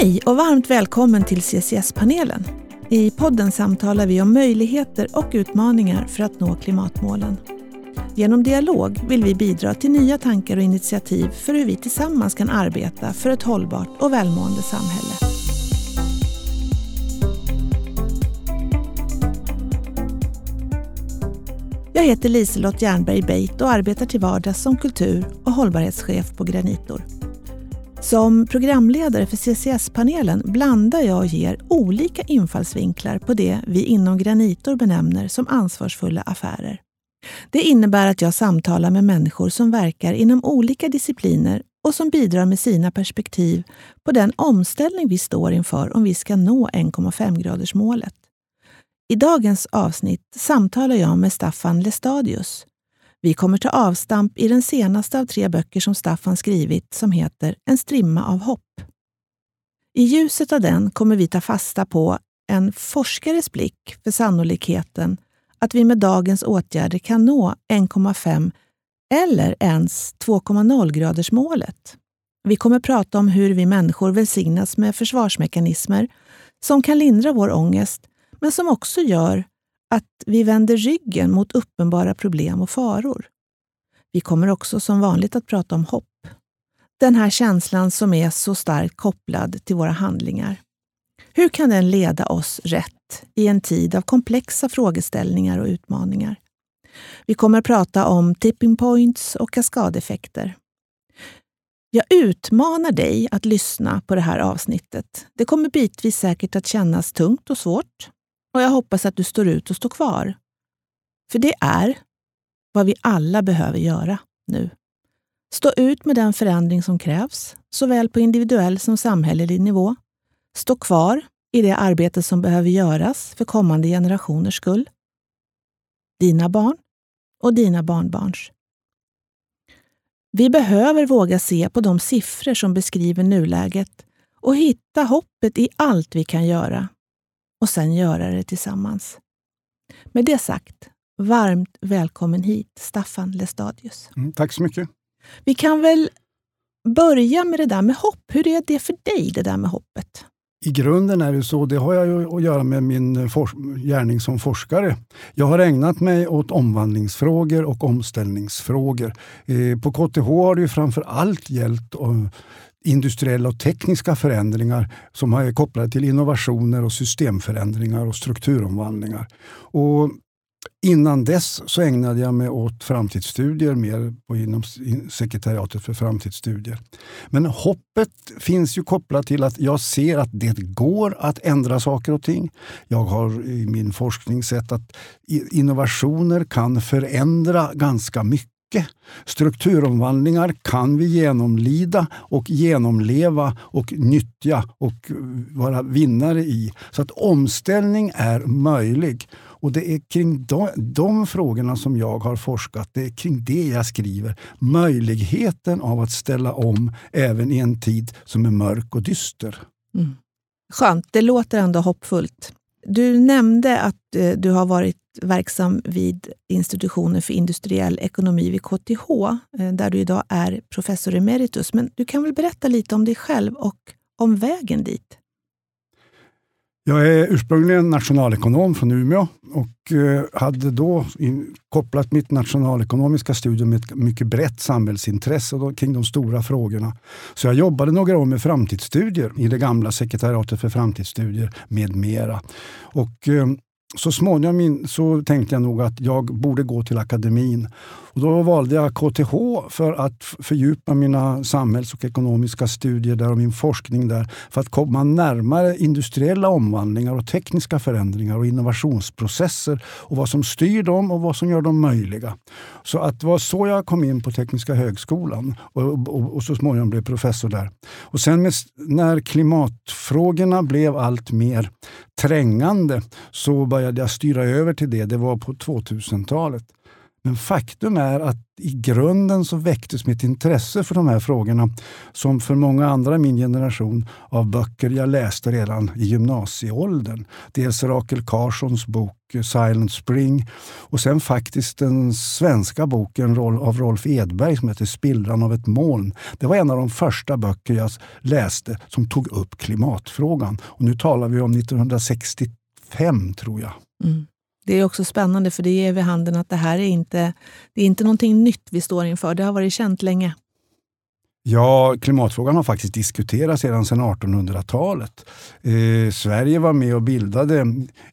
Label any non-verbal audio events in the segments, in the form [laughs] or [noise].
Hej och varmt välkommen till CCS-panelen. I podden samtalar vi om möjligheter och utmaningar för att nå klimatmålen. Genom dialog vill vi bidra till nya tankar och initiativ för hur vi tillsammans kan arbeta för ett hållbart och välmående samhälle. Jag heter Liselott Jernberg Beit och arbetar till vardags som kultur och hållbarhetschef på Granitor. Som programledare för CCS-panelen blandar jag och ger olika infallsvinklar på det vi inom Granitor benämner som ansvarsfulla affärer. Det innebär att jag samtalar med människor som verkar inom olika discipliner och som bidrar med sina perspektiv på den omställning vi står inför om vi ska nå 1,5-gradersmålet. I dagens avsnitt samtalar jag med Staffan Lestadius, vi kommer ta avstamp i den senaste av tre böcker som Staffan skrivit som heter En strimma av hopp. I ljuset av den kommer vi ta fasta på en forskares blick för sannolikheten att vi med dagens åtgärder kan nå 1,5 eller ens 2,0-gradersmålet. Vi kommer prata om hur vi människor välsignas med försvarsmekanismer som kan lindra vår ångest, men som också gör att vi vänder ryggen mot uppenbara problem och faror. Vi kommer också som vanligt att prata om hopp. Den här känslan som är så starkt kopplad till våra handlingar. Hur kan den leda oss rätt i en tid av komplexa frågeställningar och utmaningar? Vi kommer att prata om tipping points och kaskadeffekter. Jag utmanar dig att lyssna på det här avsnittet. Det kommer bitvis säkert att kännas tungt och svårt. Och jag hoppas att du står ut och står kvar. För det är vad vi alla behöver göra nu. Stå ut med den förändring som krävs, såväl på individuell som samhällelig nivå. Stå kvar i det arbete som behöver göras för kommande generationers skull. Dina barn och dina barnbarns. Vi behöver våga se på de siffror som beskriver nuläget och hitta hoppet i allt vi kan göra och sen göra det tillsammans. Med det sagt, varmt välkommen hit Staffan Lestadius. Mm, tack så mycket. Vi kan väl börja med det där med hopp. Hur är det för dig, det där med hoppet? I grunden är det så, det har jag att göra med min gärning som forskare. Jag har ägnat mig åt omvandlingsfrågor och omställningsfrågor. Eh, på KTH har det framför allt gällt industriella och tekniska förändringar som är kopplade till innovationer och systemförändringar och strukturomvandlingar. Och Innan dess så ägnade jag mig åt framtidsstudier mer inom sekretariatet för framtidsstudier. Men hoppet finns ju kopplat till att jag ser att det går att ändra saker och ting. Jag har i min forskning sett att innovationer kan förändra ganska mycket. Strukturomvandlingar kan vi genomlida och genomleva och nyttja och vara vinnare i. Så att omställning är möjlig. Och det är kring de, de frågorna som jag har forskat. Det är kring det jag skriver. Möjligheten av att ställa om även i en tid som är mörk och dyster. Mm. Skönt, det låter ändå hoppfullt. Du nämnde att eh, du har varit verksam vid institutionen för industriell ekonomi vid KTH, eh, där du idag är professor emeritus. Men du kan väl berätta lite om dig själv och om vägen dit? Jag är ursprungligen nationalekonom från Umeå och eh, hade då kopplat mitt nationalekonomiska studium med ett mycket brett samhällsintresse kring de stora frågorna. Så jag jobbade några år med framtidsstudier i det gamla sekretariatet för framtidsstudier med mera. Och eh, så småningom så tänkte jag nog att jag borde gå till akademin. Och då valde jag KTH för att fördjupa mina samhälls och ekonomiska studier där och min forskning där för att komma närmare industriella omvandlingar och tekniska förändringar och innovationsprocesser och vad som styr dem och vad som gör dem möjliga. Så att det var så jag kom in på Tekniska högskolan och, och, och så småningom blev professor där. Och sen med, när klimatfrågorna blev allt mer trängande så började jag styra över till det. Det var på 2000-talet. Men faktum är att i grunden så väcktes mitt intresse för de här frågorna som för många andra i min generation av böcker jag läste redan i gymnasieåldern. Dels Rakel Carsons bok eh, Silent Spring och sen faktiskt den svenska boken av Rolf Edberg som heter Spillran av ett moln. Det var en av de första böcker jag läste som tog upp klimatfrågan. Och nu talar vi om 1965 tror jag. Mm. Det är också spännande för det ger vid handen att det här är inte, det är inte någonting nytt vi står inför. Det har varit känt länge. Ja, klimatfrågan har faktiskt diskuterats sedan 1800-talet. Eh, Sverige var med och bildade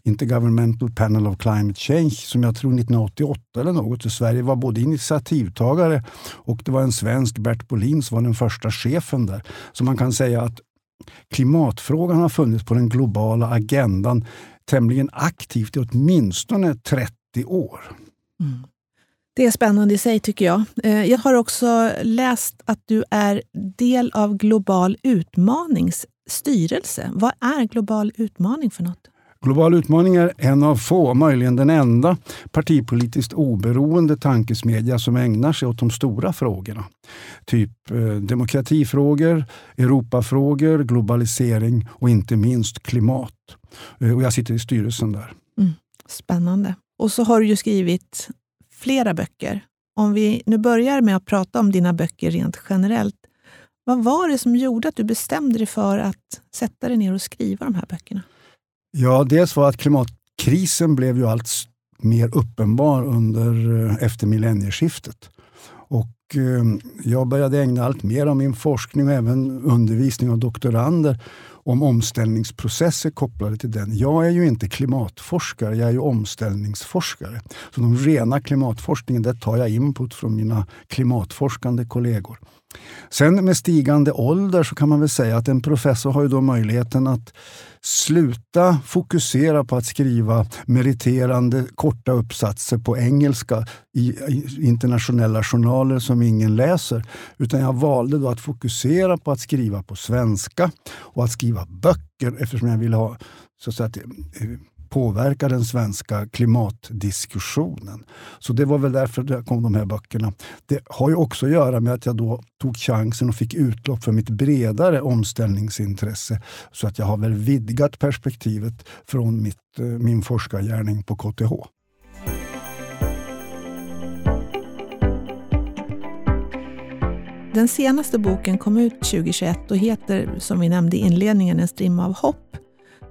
Intergovernmental Panel of Climate Change som jag tror 1988 eller något. Så Sverige var både initiativtagare och det var en svensk, Bert Bolin, som var den första chefen där. Så man kan säga att klimatfrågan har funnits på den globala agendan tämligen aktivt i åtminstone 30 år. Mm. Det är spännande i sig tycker jag. Eh, jag har också läst att du är del av Global Utmanings styrelse. Vad är Global Utmaning för något? Global utmaning är en av få, möjligen den enda, partipolitiskt oberoende tankesmedja som ägnar sig åt de stora frågorna. Typ eh, demokratifrågor, Europafrågor, globalisering och inte minst klimat. Eh, och jag sitter i styrelsen där. Mm, spännande. Och så har du ju skrivit flera böcker. Om vi nu börjar med att prata om dina böcker rent generellt. Vad var det som gjorde att du bestämde dig för att sätta dig ner och skriva de här böckerna? Ja, dels var att klimatkrisen blev ju allt mer uppenbar under eh, efter millennieskiftet. Och ehm, jag började ägna allt mer av min forskning och även undervisning av doktorander om omställningsprocesser kopplade till den. Jag är ju inte klimatforskare, jag är ju omställningsforskare. Så den rena klimatforskningen, där tar jag input från mina klimatforskande kollegor. Sen med stigande ålder så kan man väl säga att en professor har ju då möjligheten att sluta fokusera på att skriva meriterande korta uppsatser på engelska i internationella journaler som ingen läser. Utan jag valde då att fokusera på att skriva på svenska och att skriva böcker eftersom jag ville ha så att säga, påverka den svenska klimatdiskussionen. Så det var väl därför det kom de här böckerna. Det har ju också att göra med att jag då tog chansen och fick utlopp för mitt bredare omställningsintresse. Så att jag har väl vidgat perspektivet från mitt, eh, min forskargärning på KTH. Den senaste boken kom ut 2021 och heter, som vi nämnde i inledningen, En strimma av hopp.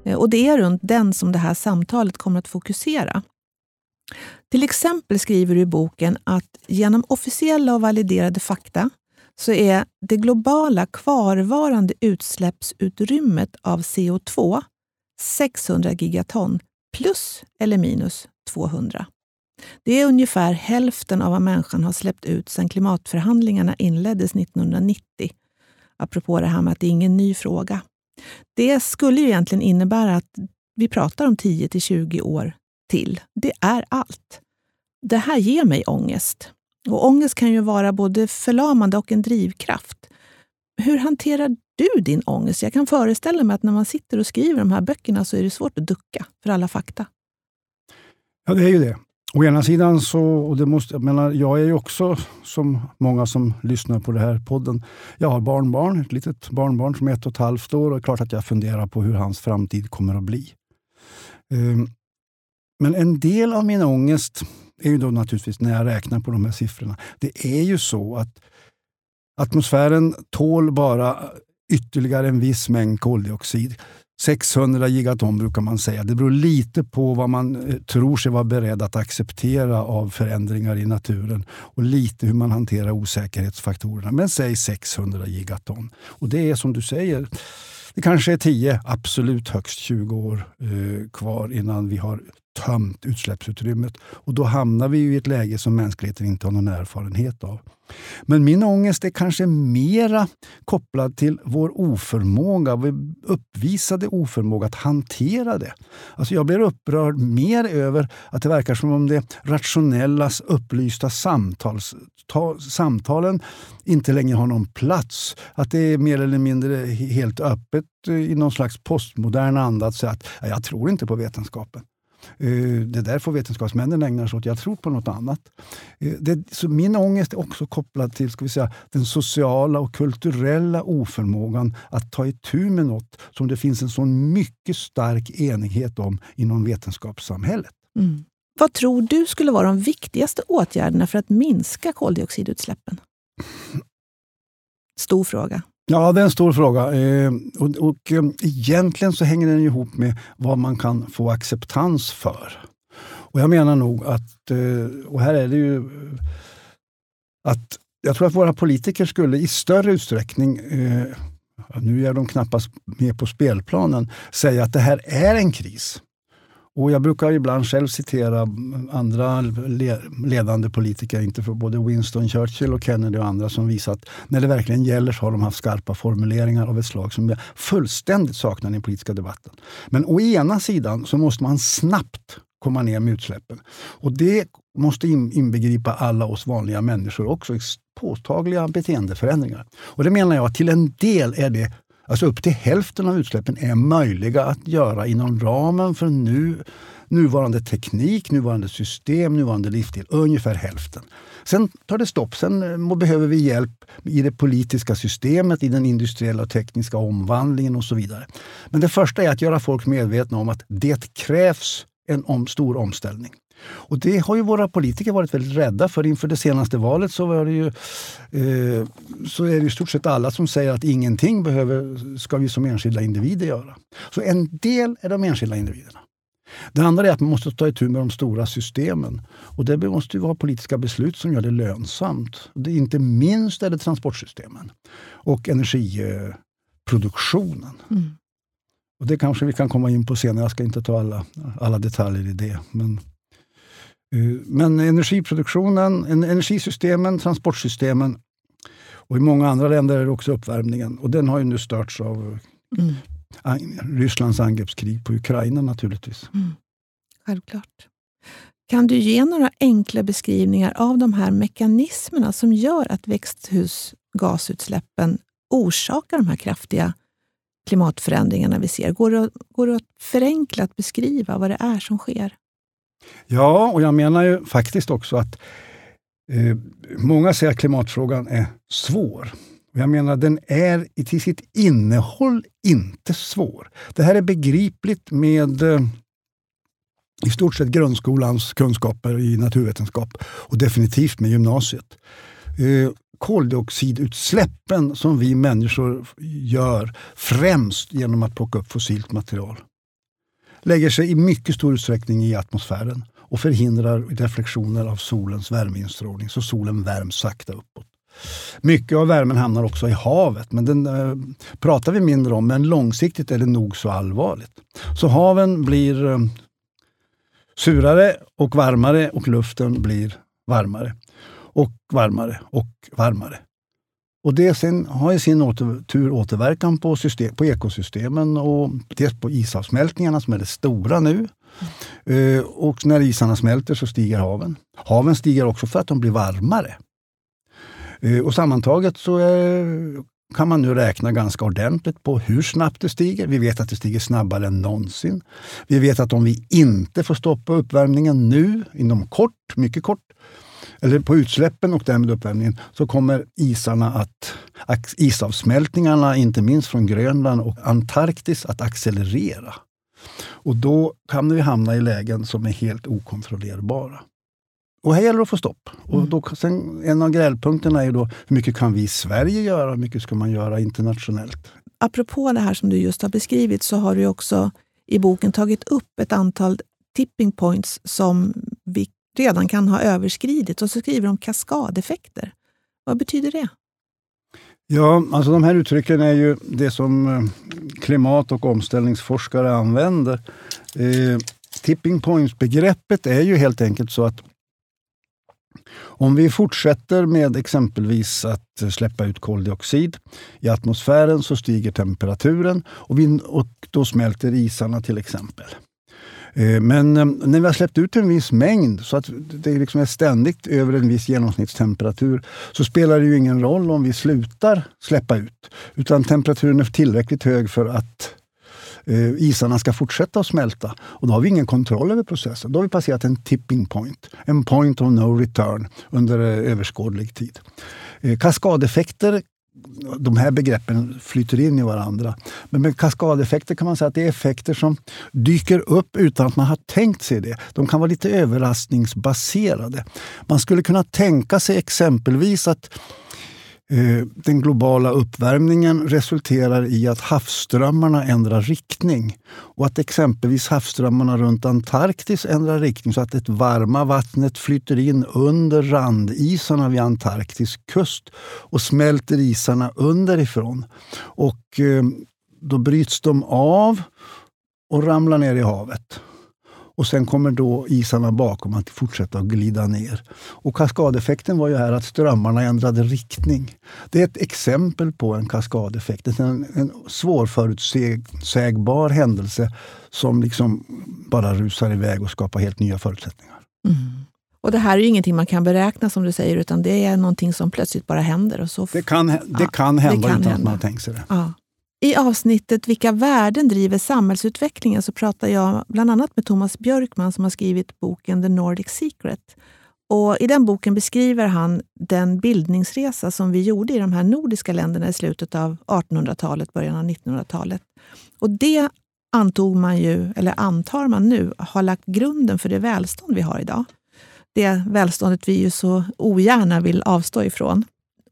Eh, och det är runt den som det här samtalet kommer att fokusera. Till exempel skriver du i boken att genom officiella och validerade fakta så är det globala kvarvarande utsläppsutrymmet av CO2 600 gigaton plus eller minus 200. Det är ungefär hälften av vad människan har släppt ut sedan klimatförhandlingarna inleddes 1990. Apropå det här med att det är ingen ny fråga. Det skulle ju egentligen innebära att vi pratar om 10 till 20 år till. Det är allt. Det här ger mig ångest. Och ångest kan ju vara både förlamande och en drivkraft. Hur hanterar du din ångest? Jag kan föreställa mig att när man sitter och skriver de här böckerna så är det svårt att ducka för alla fakta. Ja, det är ju det. Å ena sidan så, och det måste, jag, menar, jag är ju också som många som lyssnar på den här podden. Jag har barnbarn, ett litet barnbarn som är ett och ett halvt år och det är klart att jag funderar på hur hans framtid kommer att bli. Um, men en del av min ångest är ju då naturligtvis när jag räknar på de här siffrorna. Det är ju så att atmosfären tål bara ytterligare en viss mängd koldioxid. 600 gigaton brukar man säga. Det beror lite på vad man eh, tror sig vara beredd att acceptera av förändringar i naturen och lite hur man hanterar osäkerhetsfaktorerna. Men säg 600 gigaton. Och det är som du säger, det kanske är 10, absolut högst 20 år eh, kvar innan vi har tömt utsläppsutrymmet. Och då hamnar vi i ett läge som mänskligheten inte har någon erfarenhet av. Men min ångest är kanske mera kopplad till vår oförmåga, vår uppvisade oförmåga att hantera det. Alltså jag blir upprörd mer över att det verkar som om det rationellas upplysta samtals, ta, samtalen inte längre har någon plats. Att det är mer eller mindre helt öppet i någon slags postmodern anda att säga att jag tror inte på vetenskapen. Eh, det där får vetenskapsmännen ägna sig åt. Jag tror på något annat. Eh, det, så min ångest är också kopplad till ska vi säga, den sociala och kulturella oförmågan att ta itu med något som det finns en sån mycket stark enighet om inom vetenskapssamhället. Mm. Vad tror du skulle vara de viktigaste åtgärderna för att minska koldioxidutsläppen? Stor fråga. Ja, det är en stor fråga. Eh, och, och eh, egentligen så hänger den ihop med vad man kan få acceptans för. Och jag menar nog att, eh, och här är det ju eh, att jag tror att våra politiker skulle i större utsträckning, nu är de knappast med på spelplanen, säga att det här är en kris. Och jag brukar ibland själv citera andra ledande politiker, inte för både Winston Churchill och Kennedy och andra, som visat att när det verkligen gäller så har de haft skarpa formuleringar av ett slag som jag fullständigt saknar i den politiska debatten. Men å ena sidan så måste man snabbt komma ner med utsläppen. Och det måste inbegripa alla oss vanliga människor också, påtagliga beteendeförändringar. Och det menar jag att till en del är det Alltså upp till hälften av utsläppen är möjliga att göra inom ramen för nu, nuvarande teknik, nuvarande system, nuvarande livsstil. Ungefär hälften. Sen tar det stopp. Sen eh, behöver vi hjälp i det politiska systemet, i den industriella och tekniska omvandlingen och så vidare. Men det första är att göra folk medvetna om att det krävs en om, stor omställning. Och det har ju våra politiker varit väldigt rädda för. Inför det senaste valet så, var det ju, eh, så är det i stort sett alla som säger att ingenting behöver, ska vi som enskilda individer göra. Så en del är de enskilda individerna. Det andra är att man måste ta itu med de stora systemen. Och det måste ju vara politiska beslut som gör det lönsamt. Det är inte minst är det transportsystemen och energiproduktionen. Mm. Och det kanske vi kan komma in på senare. Jag ska inte ta alla, alla detaljer i det. Men men energiproduktionen, energisystemen, transportsystemen och i många andra länder är det också uppvärmningen. Och den har ju nu störts av mm. Rysslands angreppskrig på Ukraina naturligtvis. Mm. Självklart. Kan du ge några enkla beskrivningar av de här mekanismerna som gör att växthusgasutsläppen orsakar de här kraftiga klimatförändringarna vi ser? Går det, går det att förenklat beskriva vad det är som sker? Ja, och jag menar ju faktiskt också att eh, många säger att klimatfrågan är svår. Jag menar, den är till sitt innehåll inte svår. Det här är begripligt med eh, i stort sett grundskolans kunskaper i naturvetenskap och definitivt med gymnasiet. Eh, koldioxidutsläppen som vi människor gör främst genom att plocka upp fossilt material lägger sig i mycket stor utsträckning i atmosfären och förhindrar reflektioner av solens värmeinstrålning, så solen värms sakta uppåt. Mycket av värmen hamnar också i havet, men den eh, pratar vi mindre om. Men långsiktigt är det nog så allvarligt. Så haven blir eh, surare och varmare och luften blir varmare och varmare och varmare. Och det sen har i sin åter, tur återverkan på, system, på ekosystemen och dels på isavsmältningarna som är det stora nu. Mm. Uh, och när isarna smälter så stiger haven. Haven stiger också för att de blir varmare. Uh, och sammantaget så uh, kan man nu räkna ganska ordentligt på hur snabbt det stiger. Vi vet att det stiger snabbare än någonsin. Vi vet att om vi inte får stoppa uppvärmningen nu, inom kort, mycket kort, eller på utsläppen och därmed uppvärmningen, så kommer isarna att, isavsmältningarna, inte minst från Grönland och Antarktis, att accelerera. Och då kan vi hamna i lägen som är helt okontrollerbara. Och här gäller det att få stopp. Och mm. då, sen, en av grälpunkterna är då hur mycket kan vi i Sverige göra? Hur mycket ska man göra internationellt? Apropå det här som du just har beskrivit så har du också i boken tagit upp ett antal tipping points som vi redan kan ha överskridits och så skriver de kaskadeffekter. Vad betyder det? Ja, alltså de här uttrycken är ju det som eh, klimat och omställningsforskare använder. Eh, tipping points-begreppet är ju helt enkelt så att om vi fortsätter med exempelvis att släppa ut koldioxid i atmosfären så stiger temperaturen och, vi, och då smälter isarna till exempel. Eh, men eh, när vi har släppt ut en viss mängd så att det liksom är ständigt över en viss genomsnittstemperatur så spelar det ju ingen roll om vi slutar släppa ut. Utan temperaturen är tillräckligt hög för att eh, isarna ska fortsätta att smälta och då har vi ingen kontroll över processen. Då har vi passerat en tipping point, en point of no return under överskådlig tid. Kaskadeffekter de här begreppen flyter in i varandra. Men med kaskadeffekter kan man säga att det är effekter som dyker upp utan att man har tänkt sig det. De kan vara lite överraskningsbaserade. Man skulle kunna tänka sig exempelvis att Eh, den globala uppvärmningen resulterar i att havsströmmarna ändrar riktning. Och att exempelvis havsströmmarna runt Antarktis ändrar riktning så att det varma vattnet flyter in under randisarna vid Antarktis kust och smälter isarna underifrån. Och eh, då bryts de av och ramlar ner i havet. Och sen kommer då isarna bakom att fortsätta att glida ner. Och kaskadeffekten var ju här att strömmarna ändrade riktning. Det är ett exempel på en kaskadeffekt. En, en svårförutsägbar händelse som liksom bara rusar iväg och skapar helt nya förutsättningar. Mm. Och Det här är ju ingenting man kan beräkna som du säger, utan det är någonting som plötsligt bara händer. Och så det kan, det ja, kan hända det kan utan hända. att man har tänkt sig det. Ja. I avsnittet Vilka värden driver samhällsutvecklingen så pratar jag bland annat med Thomas Björkman som har skrivit boken The Nordic Secret. Och I den boken beskriver han den bildningsresa som vi gjorde i de här nordiska länderna i slutet av 1800-talet, början av 1900-talet. Och det antog man ju, eller antar man nu, har lagt grunden för det välstånd vi har idag. Det välståndet vi ju så ogärna vill avstå ifrån.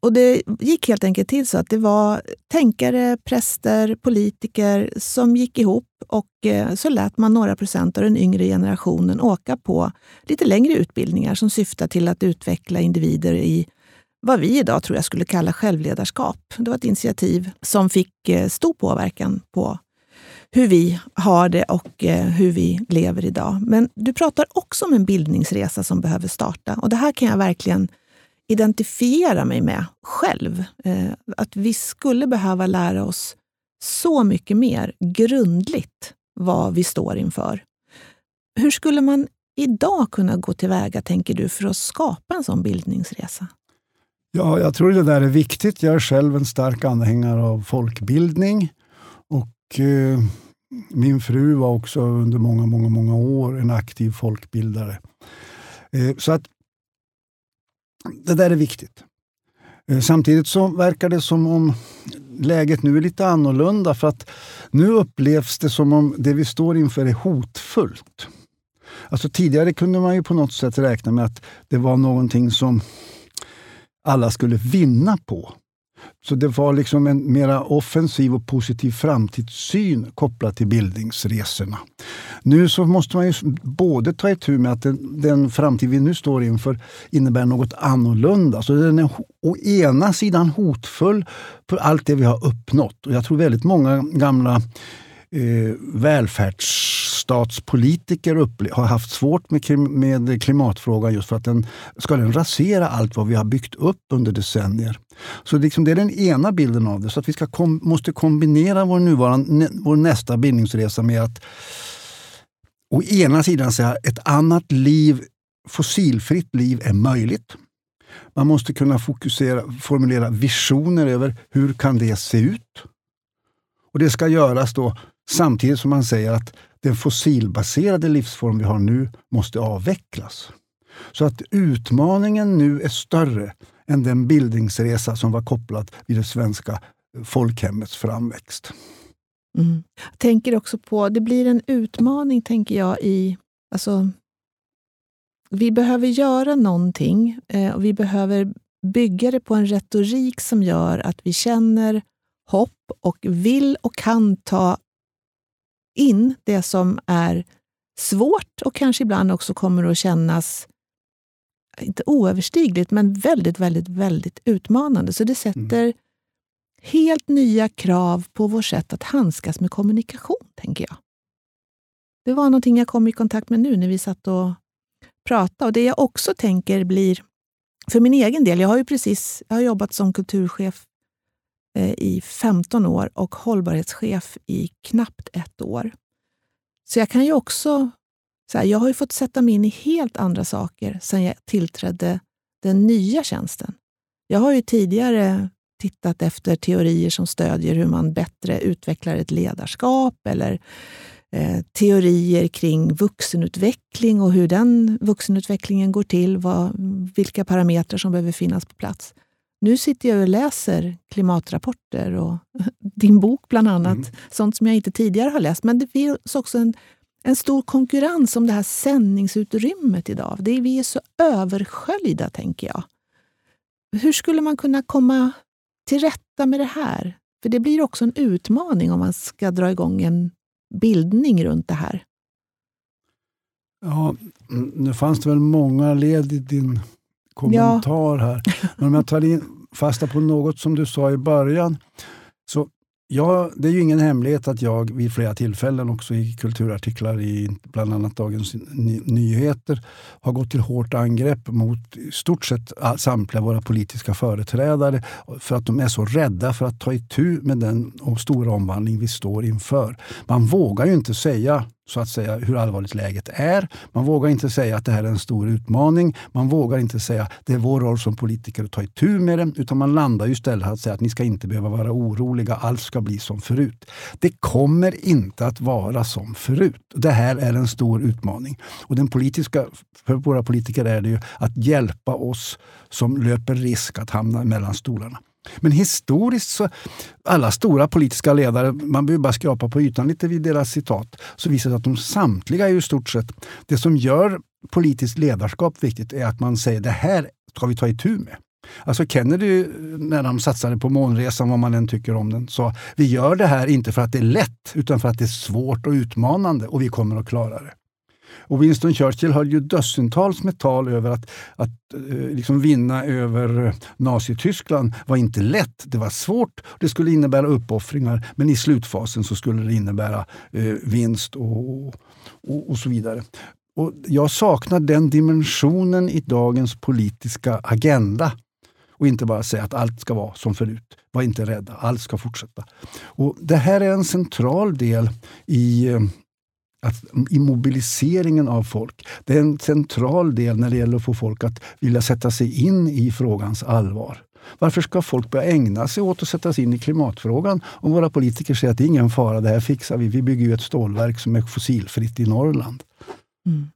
Och Det gick helt enkelt till så att det var tänkare, präster, politiker som gick ihop och eh, så lät man några procent av den yngre generationen åka på lite längre utbildningar som syftar till att utveckla individer i vad vi idag tror jag skulle kalla självledarskap. Det var ett initiativ som fick eh, stor påverkan på hur vi har det och eh, hur vi lever idag. Men du pratar också om en bildningsresa som behöver starta. Och Det här kan jag verkligen identifiera mig med själv. Eh, att vi skulle behöva lära oss så mycket mer grundligt vad vi står inför. Hur skulle man idag kunna gå tillväga, tänker du, för att skapa en sån bildningsresa? Ja, jag tror det där är viktigt. Jag är själv en stark anhängare av folkbildning. Och eh, Min fru var också under många, många, många år en aktiv folkbildare. Eh, så att det där är viktigt. Eh, samtidigt så verkar det som om läget nu är lite annorlunda för att nu upplevs det som om det vi står inför är hotfullt. Alltså tidigare kunde man ju på något sätt räkna med att det var någonting som alla skulle vinna på. Så det var liksom en mera offensiv och positiv framtidssyn kopplat till bildningsresorna. Nu så måste man ju både ta itu med att den, den framtid vi nu står inför innebär något annorlunda. Så den är å ena sidan hotfull för allt det vi har uppnått. Och jag tror väldigt många gamla eh, välfärdsstatspolitiker har haft svårt med, med klimatfrågan just för att den ska den rasera allt vad vi har byggt upp under decennier. Så liksom det är den ena bilden av det. Så att vi ska kom, måste kombinera vår, nuvarande, vår nästa bildningsresa med att å ena sidan säga att ett annat liv, fossilfritt liv, är möjligt. Man måste kunna fokusera, formulera visioner över hur kan det se ut? Och Det ska göras då Samtidigt som man säger att den fossilbaserade livsform vi har nu måste avvecklas. Så att utmaningen nu är större än den bildningsresa som var kopplad vid det svenska folkhemmets framväxt. Mm. Jag tänker också på, det blir en utmaning, tänker jag, i... Alltså, vi behöver göra någonting eh, och vi behöver bygga det på en retorik som gör att vi känner hopp och vill och kan ta in det som är svårt och kanske ibland också kommer att kännas, inte oöverstigligt, men väldigt, väldigt, väldigt utmanande. Så det sätter mm. helt nya krav på vårt sätt att handskas med kommunikation, tänker jag. Det var någonting jag kom i kontakt med nu när vi satt och pratade. Och det jag också tänker blir, för min egen del, jag har ju precis jag har jobbat som kulturchef Eh, i 15 år och hållbarhetschef i knappt ett år. Så jag kan ju också... Så här, jag har ju fått sätta mig in i helt andra saker sedan jag tillträdde den nya tjänsten. Jag har ju tidigare tittat efter teorier som stödjer hur man bättre utvecklar ett ledarskap eller eh, teorier kring vuxenutveckling och hur den vuxenutvecklingen går till, vad, vilka parametrar som behöver finnas på plats. Nu sitter jag och läser klimatrapporter och [laughs] din bok bland annat. Mm. Sånt som jag inte tidigare har läst. Men det finns också en, en stor konkurrens om det här sändningsutrymmet idag. Det är, vi är så översköljda, tänker jag. Hur skulle man kunna komma till rätta med det här? För det blir också en utmaning om man ska dra igång en bildning runt det här. Ja, nu fanns det väl många led i din kommentar ja. här. [laughs] Men om jag tar in fasta på något som du sa i början. Så Ja, det är ju ingen hemlighet att jag vid flera tillfällen, också i kulturartiklar i bland annat Dagens Nyheter, har gått till hårt angrepp mot i stort sett samtliga våra politiska företrädare för att de är så rädda för att ta itu med den stora omvandling vi står inför. Man vågar ju inte säga så att säga hur allvarligt läget är. Man vågar inte säga att det här är en stor utmaning. Man vågar inte säga att det är vår roll som politiker att ta itu med det. Utan man landar ju istället att säga att ni ska inte behöva vara oroliga. Allt ska bli som förut. Det kommer inte att vara som förut. Det här är en stor utmaning. Och den politiska, för våra politiker är det ju att hjälpa oss som löper risk att hamna mellan stolarna. Men historiskt så, alla stora politiska ledare, man behöver bara skrapa på ytan lite vid deras citat, så visar det att de samtliga är i stort sett, det som gör politiskt ledarskap viktigt är att man säger det här ska vi ta itu med. Alltså Kennedy, när de satsade på månresan, vad man än tycker om den, sa vi gör det här inte för att det är lätt, utan för att det är svårt och utmanande och vi kommer att klara det. Och Winston Churchill höll ju dussintals med tal över att, att eh, liksom vinna över Nazityskland var inte lätt. Det var svårt. Det skulle innebära uppoffringar, men i slutfasen så skulle det innebära eh, vinst och, och, och så vidare. Och jag saknar den dimensionen i dagens politiska agenda. Och inte bara säga att allt ska vara som förut. Var inte rädda, allt ska fortsätta. Och Det här är en central del i eh, att, i mobiliseringen av folk. Det är en central del när det gäller att få folk att vilja sätta sig in i frågans allvar. Varför ska folk börja ägna sig åt att sätta sig in i klimatfrågan om våra politiker säger att det är ingen fara, det här fixar vi. Vi bygger ju ett stålverk som är fossilfritt i Norrland. Mm.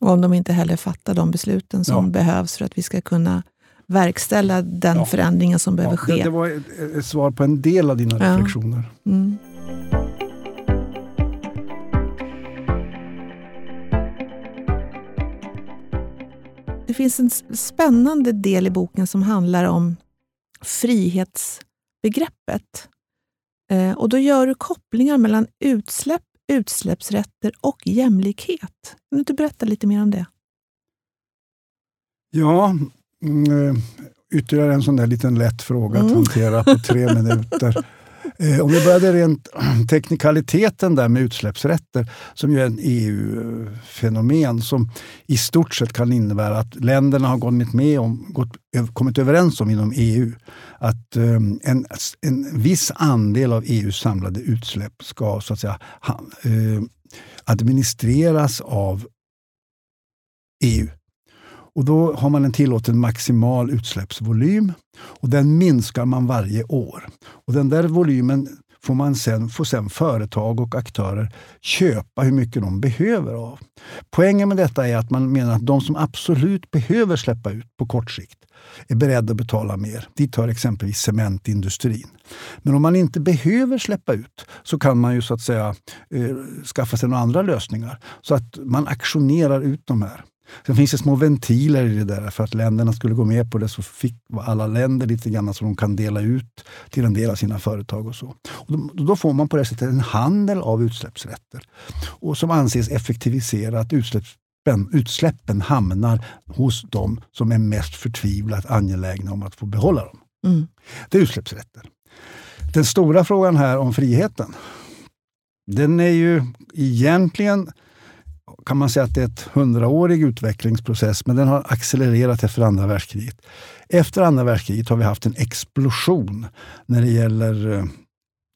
Och om de inte heller fattar de besluten som ja. behövs för att vi ska kunna verkställa den ja. förändringen som behöver ja, ske. Det, det var ett, ett, svar på en del av dina reflektioner. Mm. Det finns en spännande del i boken som handlar om frihetsbegreppet. Eh, och Då gör du kopplingar mellan utsläpp, utsläppsrätter och jämlikhet. Kan du inte berätta lite mer om det? Ja, mm, eh, ytterligare en sån där liten lätt fråga mm. att hantera på tre [laughs] minuter. Eh, om vi började rent [clears throat] teknikaliteten där med utsläppsrätter, som ju är ett EU-fenomen som i stort sett kan innebära att länderna har gått med om, gått, kommit överens om inom EU att ehm, en, en viss andel av EUs samlade utsläpp ska så att säga, ehm, administreras av EU. Och Då har man en tillåten maximal utsläppsvolym och den minskar man varje år. Och Den där volymen får, man sen, får sen företag och aktörer köpa hur mycket de behöver av. Poängen med detta är att man menar att de som absolut behöver släppa ut på kort sikt är beredda att betala mer. Dit hör exempelvis cementindustrin. Men om man inte behöver släppa ut så kan man ju så att säga eh, skaffa sig några andra lösningar så att man aktionerar ut de här. Sen finns det små ventiler i det där. För att länderna skulle gå med på det så fick alla länder lite grann så de kan dela ut till en del av sina företag. och så. Och då, då får man på det sättet en handel av utsläppsrätter och som anses effektivisera att utsläppen, utsläppen hamnar hos de som är mest förtvivlat angelägna om att få behålla dem. Mm. Det är utsläppsrätter. Den stora frågan här om friheten, den är ju egentligen kan man säga att det är ett hundraårig utvecklingsprocess, men den har accelererat efter andra världskriget. Efter andra världskriget har vi haft en explosion när det gäller eh,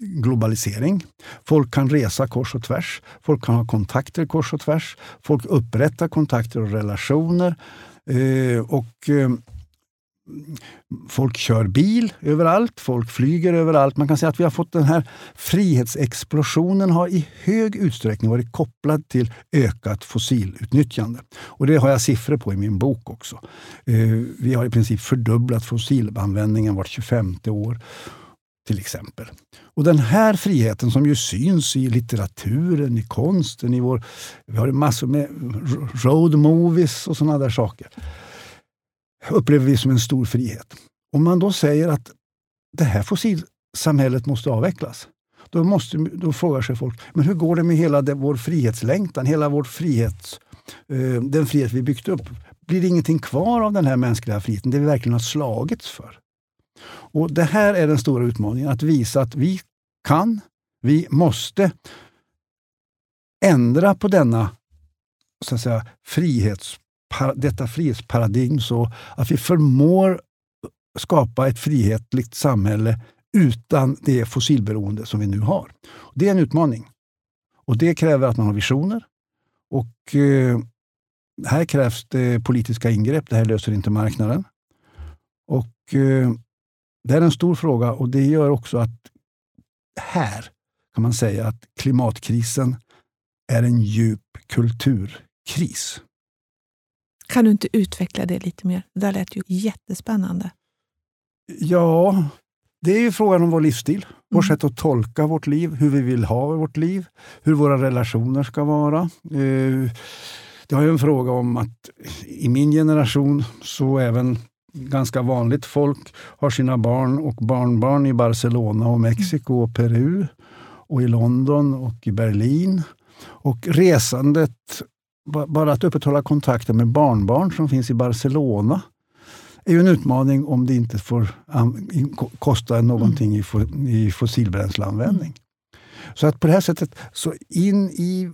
globalisering. Folk kan resa kors och tvärs. Folk kan ha kontakter kors och tvärs. Folk upprättar kontakter och relationer. Eh, och eh, folk kör bil överallt, folk flyger överallt. Man kan säga att vi har fått den här frihetsexplosionen har i hög utsträckning varit kopplad till ökat fossilutnyttjande. Och det har jag siffror på i min bok också. Eh, vi har i princip fördubblat fossilanvändningen vart 25 år till exempel. Och den här friheten som ju syns i litteraturen, i konsten, i vår... Vi har massor med road movies och sådana där saker upplever vi som en stor frihet. Om man då säger att det här fossilsamhället måste avvecklas, då, måste, då frågar sig folk, men hur går det med hela det, vår frihetslängtan, hela vår frihets, eh, den frihet vi byggt upp? Blir det ingenting kvar av den här mänskliga friheten, det vi verkligen har slagits för? Och Det här är den stora utmaningen, att visa att vi kan, vi måste ändra på denna så att säga, frihets, detta frihetsparadigm så att vi förmår skapa ett frihetligt samhälle utan det fossilberoende som vi nu har. Det är en utmaning. Och Det kräver att man har visioner. Och eh, Här krävs det politiska ingrepp. Det här löser inte marknaden. Och eh, det är en stor fråga och det gör också att här kan man säga att klimatkrisen är en djup kulturkris. Kan du inte utveckla det lite mer? Det där lät ju jättespännande. Ja, det är ju frågan om vår livsstil. Vårt mm. sätt att tolka vårt liv, hur vi vill ha vårt liv, hur våra relationer ska vara. Eh, det har ju en fråga om att i min generation, så även ganska vanligt folk har sina barn och barnbarn i Barcelona och Mexiko och Peru och i London och i Berlin. Och resandet, bara att upprätthålla kontakten med barnbarn som finns i Barcelona är ju en utmaning om det inte får kosta någonting i fossilbränsleanvändning. Så att på det här sättet, så in i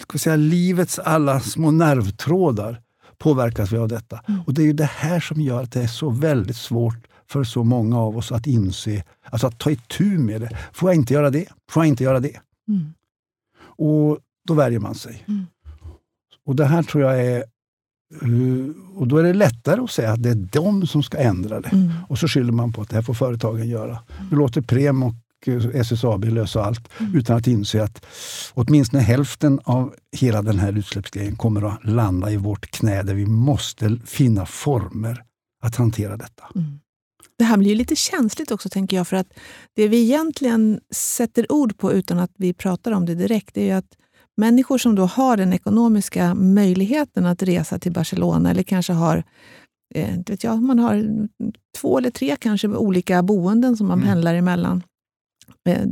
ska säga, livets alla små nervtrådar påverkas vi av detta. Mm. Och Det är ju det här som gör att det är så väldigt svårt för så många av oss att inse, alltså att ta itu med det. Får jag inte göra det? Får jag inte göra det? Mm. Och då värjer man sig. Mm. Och det här tror jag är eh, och då är det lättare att säga att det är de som ska ändra det. Mm. Och så skyller man på att det här får företagen göra. Nu låter Prem och SSAB lösa allt mm. utan att inse att åtminstone hälften av hela den här utsläppsgrejen kommer att landa i vårt knä där vi måste finna former att hantera detta. Mm. Det här blir lite känsligt också, tänker jag, för att det vi egentligen sätter ord på utan att vi pratar om det direkt, det är att människor som då har den ekonomiska möjligheten att resa till Barcelona eller kanske har eh, vet jag, man har två eller tre kanske olika boenden som man mm. pendlar emellan. Eh,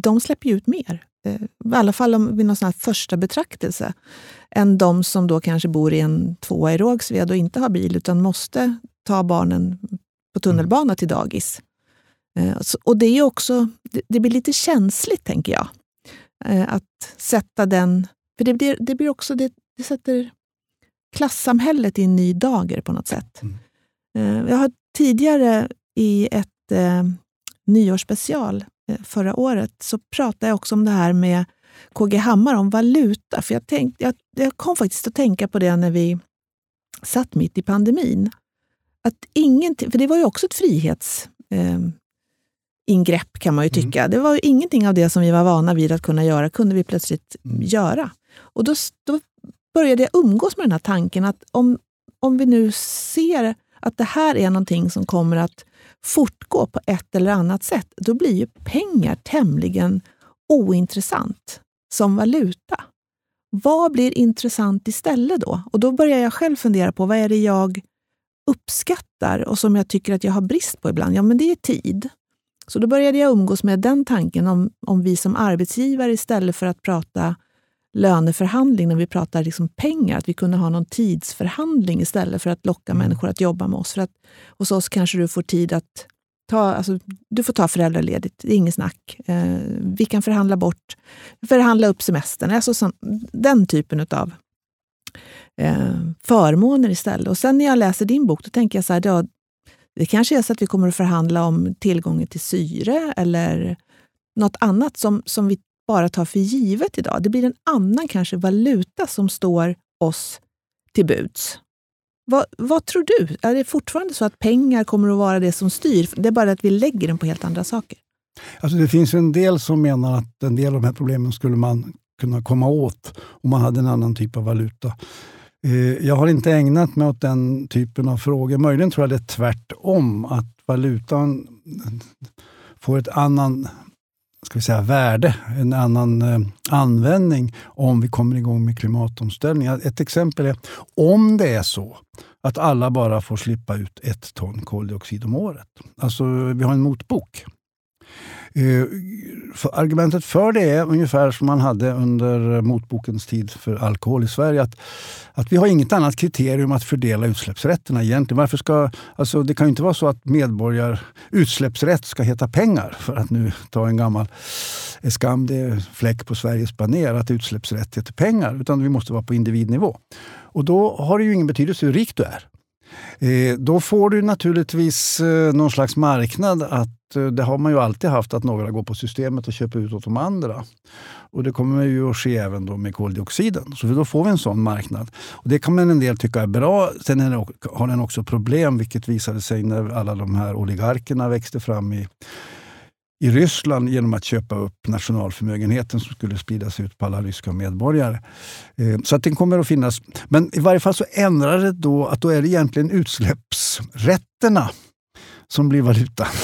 de släpper ju ut mer. Eh, I alla fall vid någon sån första betraktelse. Än de som då kanske bor i en tvåa i Rågsved och inte har bil utan måste ta barnen på tunnelbana till dagis. Och det, är också, det blir lite känsligt, tänker jag. Att sätta den... För det blir, det blir också... Det, det sätter klassamhället i en ny dager på något sätt. Mm. Jag har tidigare i ett eh, nyårsspecial Eh, förra året så pratade jag också om det här med KG Hammar, om valuta. För jag, tänkte, jag, jag kom faktiskt att tänka på det när vi satt mitt i pandemin. Att ingenting, för det var ju också ett frihetsingrepp eh, kan man ju mm. tycka. Mm. Det var ju ingenting av det som vi var vana vid att kunna göra, kunde vi plötsligt mm. göra. Och då, då började jag umgås med den här tanken att om, om vi nu ser att det här är någonting som kommer att fortgå på ett eller annat sätt, då blir ju pengar tämligen ointressant som valuta. Vad blir intressant istället då? Och då börjar jag själv fundera på vad är det jag uppskattar och som jag tycker att jag har brist på ibland? Ja, men det är tid. Så då började jag umgås med den tanken om, om vi som arbetsgivare istället för att prata löneförhandling, när vi pratar liksom pengar, att vi kunde ha någon tidsförhandling istället för att locka mm. människor att jobba med oss. För att hos oss kanske du får tid att ta, alltså, du får ta föräldraledigt, det är inget snack. Eh, vi kan förhandla bort, förhandla upp semestern, alltså som, den typen av eh, förmåner istället. Och sen när jag läser din bok, då tänker jag så här, ja, det kanske är så att vi kommer att förhandla om tillgången till syre eller något annat som, som vi bara tar för givet idag. Det blir en annan kanske valuta som står oss till buds. Vad, vad, tror du? Är det fortfarande så att pengar kommer att vara det som styr? Det är bara att vi lägger den på helt andra saker. Alltså det finns en del som menar att en del av de här problemen skulle man kunna komma åt om man hade en annan typ av valuta. Eh, jag har inte ägnat mig åt den typen av frågor. Möjligen tror jag det är tvärtom, att valutan får ett annan ska vi säga, värde, en annan eh, användning om vi kommer igång med klimatomställningen. Ett exempel är om det är så att alla bara får slippa ut ett ton koldioxid om året. Alltså, vi har en motbok Eh, för argumentet för det är ungefär som man hade under motbokens tid för alkohol i Sverige. Att, att vi har inget annat kriterium att fördela utsläppsrätterna egentligen. Varför ska, alltså det kan ju inte vara så att medborgar utsläppsrätt ska heta pengar, för att nu ta en gammal eh, skam, det är fläck på Sveriges baner att utsläppsrätt heter pengar. Utan vi måste vara på individnivå. Och då har det ju ingen betydelse hur rik du är. Eh, då får du naturligtvis eh, någon slags marknad att eh, det har man ju alltid haft, att några går på systemet och köper ut åt de andra. Och det kommer ju att ske även då med koldioxiden. Så då får vi en sån marknad. Och det kan man en del tycka är bra. Sen är det, har den också problem, vilket visade sig när alla de här oligarkerna växte fram i, i Ryssland genom att köpa upp nationalförmögenheten som skulle spridas ut på alla ryska medborgare. Eh, så att den kommer att finnas. Men i varje fall så ändrar det då att då är det egentligen utsläppsrätterna som blir valutan. [laughs]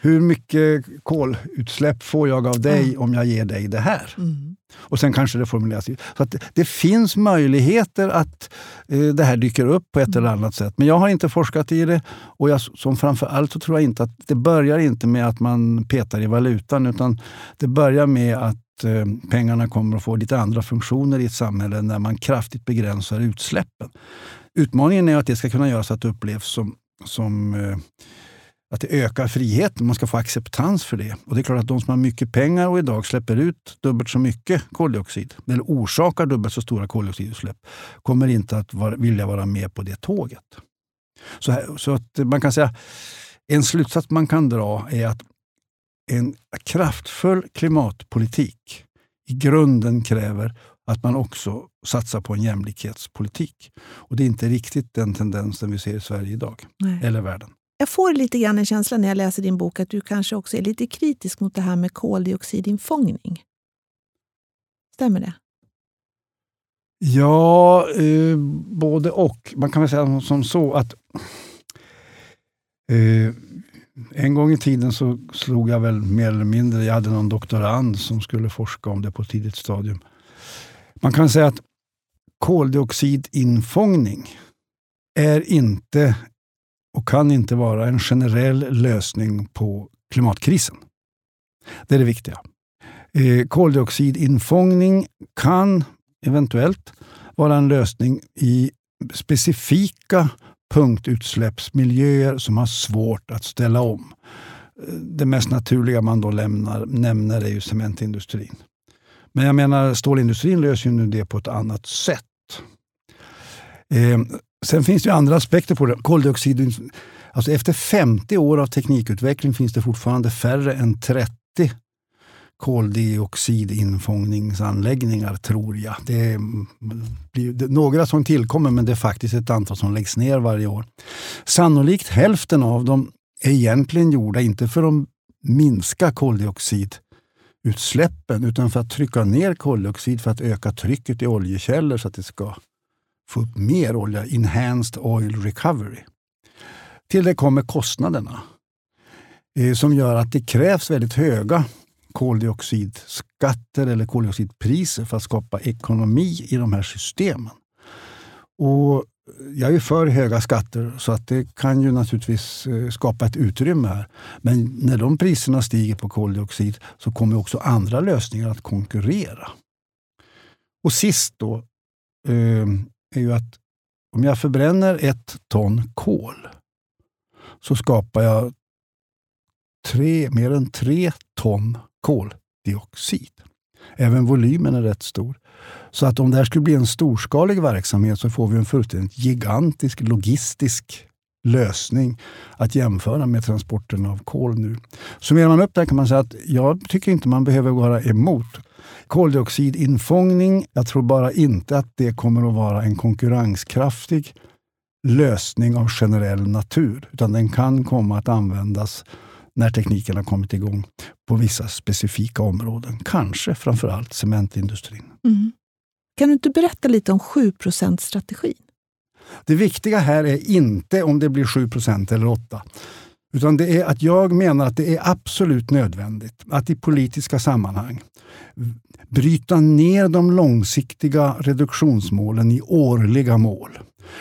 Hur mycket kolutsläpp får jag av dig mm. om jag ger dig det här? Mm. Och sen kanske det formuleras. Så att det finns möjligheter att eh, det här dyker upp på ett mm. eller annat sätt. Men jag har inte forskat i det. Och jag, som framför allt så tror jag inte att det börjar inte med att man petar i valutan. Utan det börjar med att eh, pengarna kommer att få lite andra funktioner i ett samhälle när man kraftigt begränsar utsläppen. Utmaningen är att det ska kunna göra så att det upplevs som som eh, att det ökar friheten. Man ska få acceptans för det. Och det är klart att de som har mycket pengar och idag släpper ut dubbelt så mycket koldioxid, eller orsakar dubbelt så stora koldioxidutsläpp, kommer inte att var, vilja vara med på det tåget. Så, här, så att man kan säga, en slutsats man kan dra är att en kraftfull klimatpolitik i grunden kräver att man också satsar på en jämlikhetspolitik. Och Det är inte riktigt den tendensen vi ser i Sverige idag, Nej. eller världen. Jag får lite grann en känsla när jag läser din bok att du kanske också är lite kritisk mot det här med koldioxidinfångning. Stämmer det? Ja, eh, både och. Man kan väl säga som så att eh, en gång i tiden så slog jag väl mer eller mindre, jag hade någon doktorand som skulle forska om det på ett tidigt stadium. Man kan säga att koldioxidinfångning är inte och kan inte vara en generell lösning på klimatkrisen. Det är det viktiga. Eh, koldioxidinfångning kan eventuellt vara en lösning i specifika punktutsläppsmiljöer som har svårt att ställa om. Eh, det mest naturliga man då lämnar, nämner är ju cementindustrin. Men jag menar, stålindustrin löser ju nu det på ett annat sätt. Eh, sen finns det ju andra aspekter på det. Koldioxid, alltså efter 50 år av teknikutveckling finns det fortfarande färre än 30 koldioxidinfångningsanläggningar, tror jag. Det blir några som tillkommer, men det är faktiskt ett antal som läggs ner varje år. Sannolikt hälften av dem är egentligen gjorda, inte för att minska koldioxid utsläppen utan för att trycka ner koldioxid för att öka trycket i oljekällor så att det ska få upp mer olja. Enhanced oil recovery. Till det kommer kostnaderna eh, som gör att det krävs väldigt höga koldioxidskatter eller koldioxidpriser för att skapa ekonomi i de här systemen. Och jag är för höga skatter så att det kan ju naturligtvis eh, skapa ett utrymme här. Men när de priserna stiger på koldioxid så kommer också andra lösningar att konkurrera. Och sist då ehm, är ju att om jag förbränner ett ton kol så skapar jag tre, mer än tre ton koldioxid. Även volymen är rätt stor. Så att om det här skulle bli en storskalig verksamhet så får vi en fullständigt gigantisk logistisk lösning att jämföra med transporten av kol nu. Summerar man upp det här kan man säga att jag tycker inte man behöver vara emot koldioxidinfångning. Jag tror bara inte att det kommer att vara en konkurrenskraftig lösning av generell natur, utan den kan komma att användas när tekniken har kommit igång på vissa specifika områden. Kanske framförallt cementindustrin. Mm. Kan du inte berätta lite om 7% strategin Det viktiga här är inte om det blir 7% eller 8 utan det är att jag menar att det är absolut nödvändigt att i politiska sammanhang bryta ner de långsiktiga reduktionsmålen i årliga mål.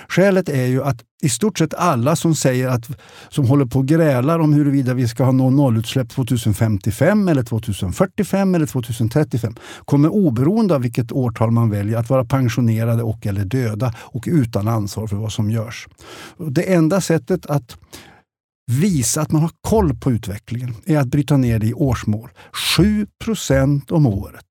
Skälet är ju att i stort sett alla som säger att, som håller på och grälar om huruvida vi ska ha nollutsläpp 2055 eller 2045 eller 2035 kommer oberoende av vilket årtal man väljer att vara pensionerade och eller döda och utan ansvar för vad som görs. Det enda sättet att visa att man har koll på utvecklingen är att bryta ner det i årsmål. 7 procent om året.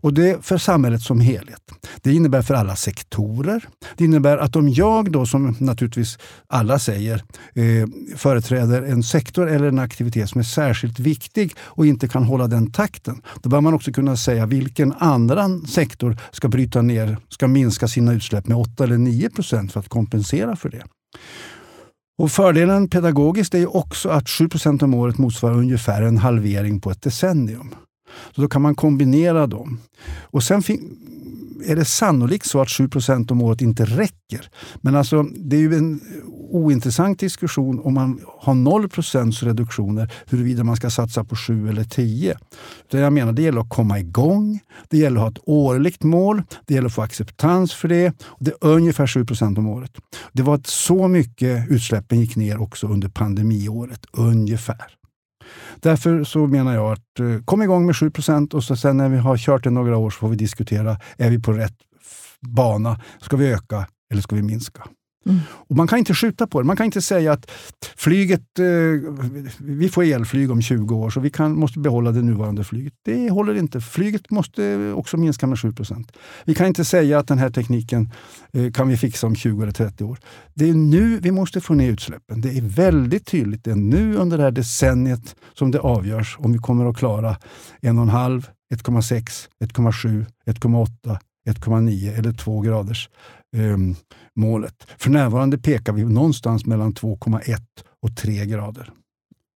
Och det för samhället som helhet. Det innebär för alla sektorer. Det innebär att om jag då, som naturligtvis alla säger, eh, företräder en sektor eller en aktivitet som är särskilt viktig och inte kan hålla den takten, då bör man också kunna säga vilken annan sektor ska bryta ner, ska minska sina utsläpp med 8 eller 9 procent för att kompensera för det. Och fördelen pedagogiskt är också att 7 procent om året motsvarar ungefär en halvering på ett decennium. Så då kan man kombinera dem. Och sen är det sannolikt så att 7 om året inte räcker. Men alltså, det är ju en ointressant diskussion om man har 0% reduktioner huruvida man ska satsa på 7 eller 10. Det jag menar, det gäller att komma igång, det gäller att ha ett årligt mål, det gäller att få acceptans för det. Det är ungefär 7 om året. Det var så mycket utsläppen gick ner också under pandemiåret, ungefär. Därför så menar jag att eh, kom igång med 7% och så sen när vi har kört det några år så får vi diskutera, är vi på rätt bana? Ska vi öka eller ska vi minska? Mm. Och man kan inte skjuta på det. Man kan inte säga att flyget, eh, vi får elflyg om 20 år så vi kan, måste behålla det nuvarande flyget. Det håller inte. Flyget måste också minska med 7% Vi kan inte säga att den här tekniken eh, kan vi fixa om 20 eller 30 år. Det är nu vi måste få ner utsläppen. Det är väldigt tydligt. Det är nu under det här decenniet som det avgörs om vi kommer att klara 1,5, 1,6, 1,7, 1,8, 1,9 eller 2 graders um, målet. För närvarande pekar vi någonstans mellan 2,1 och 3 grader.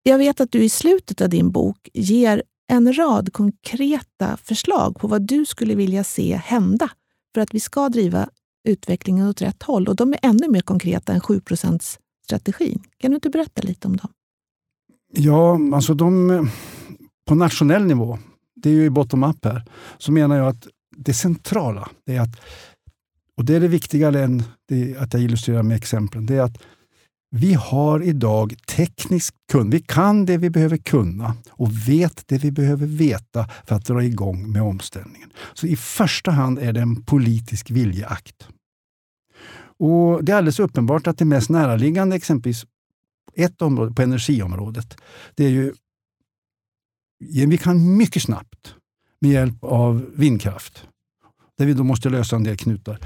Jag vet att du i slutet av din bok ger en rad konkreta förslag på vad du skulle vilja se hända för att vi ska driva utvecklingen åt rätt håll. Och De är ännu mer konkreta än 7 strategin. Kan du inte berätta lite om dem? Ja, alltså de på nationell nivå, det är ju bottom-up här, så menar jag att det centrala är att och det är det viktigare än det, att jag illustrerar med exemplen. Det är att vi har idag teknisk kunskap. Vi kan det vi behöver kunna och vet det vi behöver veta för att dra igång med omställningen. Så i första hand är det en politisk viljeakt. Och Det är alldeles uppenbart att det mest näraliggande, exempelvis ett område på energiområdet, det är ju vi kan mycket snabbt med hjälp av vindkraft där vi då måste lösa en del knutar.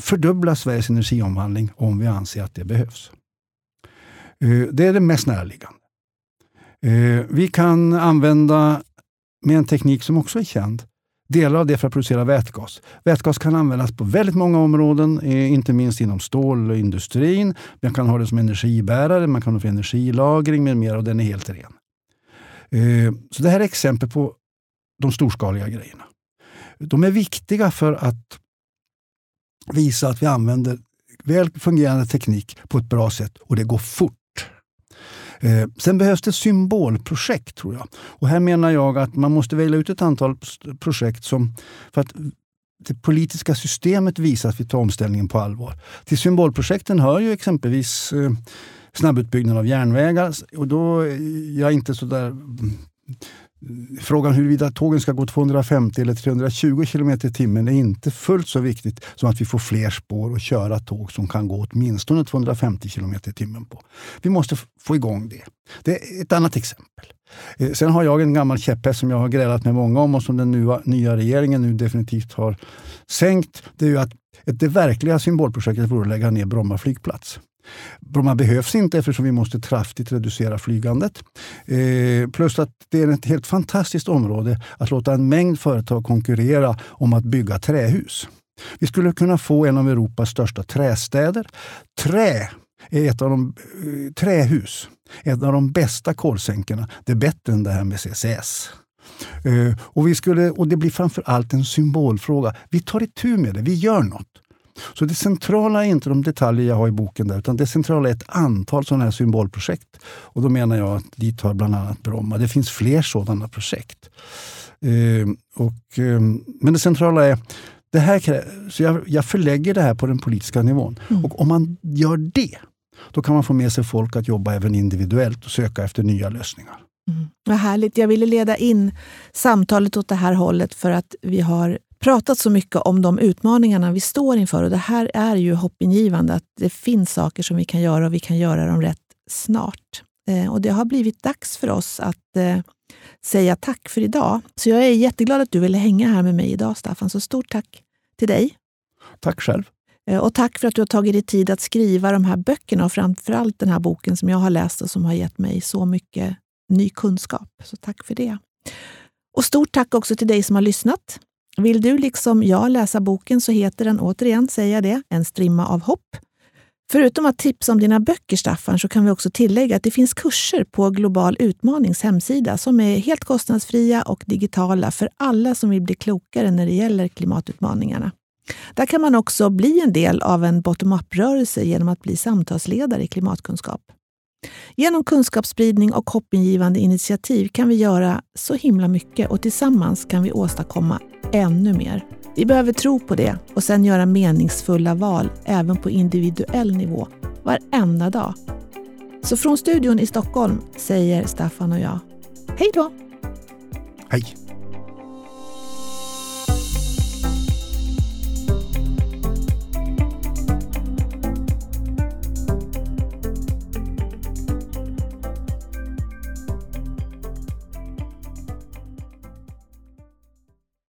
Fördubbla Sveriges energiomvandling om vi anser att det behövs. Eh, det är det mest närliggande. Eh, vi kan använda, med en teknik som också är känd, delar av det för att producera vätgas. Vätgas kan användas på väldigt många områden, eh, inte minst inom stålindustrin. Man kan ha det som energibärare, man kan ha det för energilagring med mera och den är helt ren. Så det här är exempel på de storskaliga grejerna. De är viktiga för att visa att vi använder väl fungerande teknik på ett bra sätt och det går fort. Eh, sen behövs det symbolprojekt tror jag. Och här menar jag att man måste välja ut ett antal projekt som, för att det politiska systemet visar att vi tar omställningen på allvar. Till symbolprojekten hör ju exempelvis eh, snabbutbyggnad av järnvägar. Och då är inte så där Frågan huruvida tågen ska gå 250 eller 320 km i timmen är inte fullt så viktigt som att vi får fler spår och köra tåg som kan gå åtminstone 250 km i timmen på. Vi måste få igång det. Det är ett annat exempel. Eh, sen har jag en gammal käpphäst som jag har grälat med många om och som den nya, nya regeringen nu definitivt har sänkt. Det är ju att det verkliga symbolprojektet vore att lägga ner Bromma flygplats. Bromma behövs inte eftersom vi måste kraftigt reducera flygandet. Eh, plus att det är ett helt fantastiskt område att låta en mängd företag konkurrera om att bygga trähus. Vi skulle kunna få en av Europas största trästäder. Trä är ett av de, eh, trähus, ett av de bästa kolsänkorna. Det är bättre än det här med CCS. Eh, och, vi skulle, och det blir framför allt en symbolfråga. Vi tar itu med det, vi gör något. Så det centrala är inte de detaljer jag har i boken, där, utan det centrala är ett antal sådana här symbolprojekt. Och då menar jag att dit hör bland annat Bromma. Det finns fler sådana projekt. Uh, och, uh, men det centrala är det här, så jag, jag förlägger det här på den politiska nivån. Mm. Och om man gör det, då kan man få med sig folk att jobba även individuellt och söka efter nya lösningar. Mm. Vad härligt. Jag ville leda in samtalet åt det här hållet för att vi har pratat så mycket om de utmaningarna vi står inför. Och Det här är ju hoppingivande, att det finns saker som vi kan göra och vi kan göra dem rätt snart. Eh, och Det har blivit dags för oss att eh, säga tack för idag. Så jag är jätteglad att du ville hänga här med mig idag, Staffan. Så stort tack till dig. Tack själv. Eh, och tack för att du har tagit dig tid att skriva de här böckerna och framförallt den här boken som jag har läst och som har gett mig så mycket ny kunskap. Så tack för det. Och stort tack också till dig som har lyssnat. Vill du liksom jag läsa boken så heter den, återigen säger jag det, En strimma av hopp. Förutom att tipsa om dina böcker, Staffan, så kan vi också tillägga att det finns kurser på Global Utmanings hemsida som är helt kostnadsfria och digitala för alla som vill bli klokare när det gäller klimatutmaningarna. Där kan man också bli en del av en bottom-up-rörelse genom att bli samtalsledare i klimatkunskap. Genom kunskapsspridning och hoppingivande initiativ kan vi göra så himla mycket och tillsammans kan vi åstadkomma ännu mer. Vi behöver tro på det och sen göra meningsfulla val även på individuell nivå varenda dag. Så från studion i Stockholm säger Staffan och jag, hej då! Hej!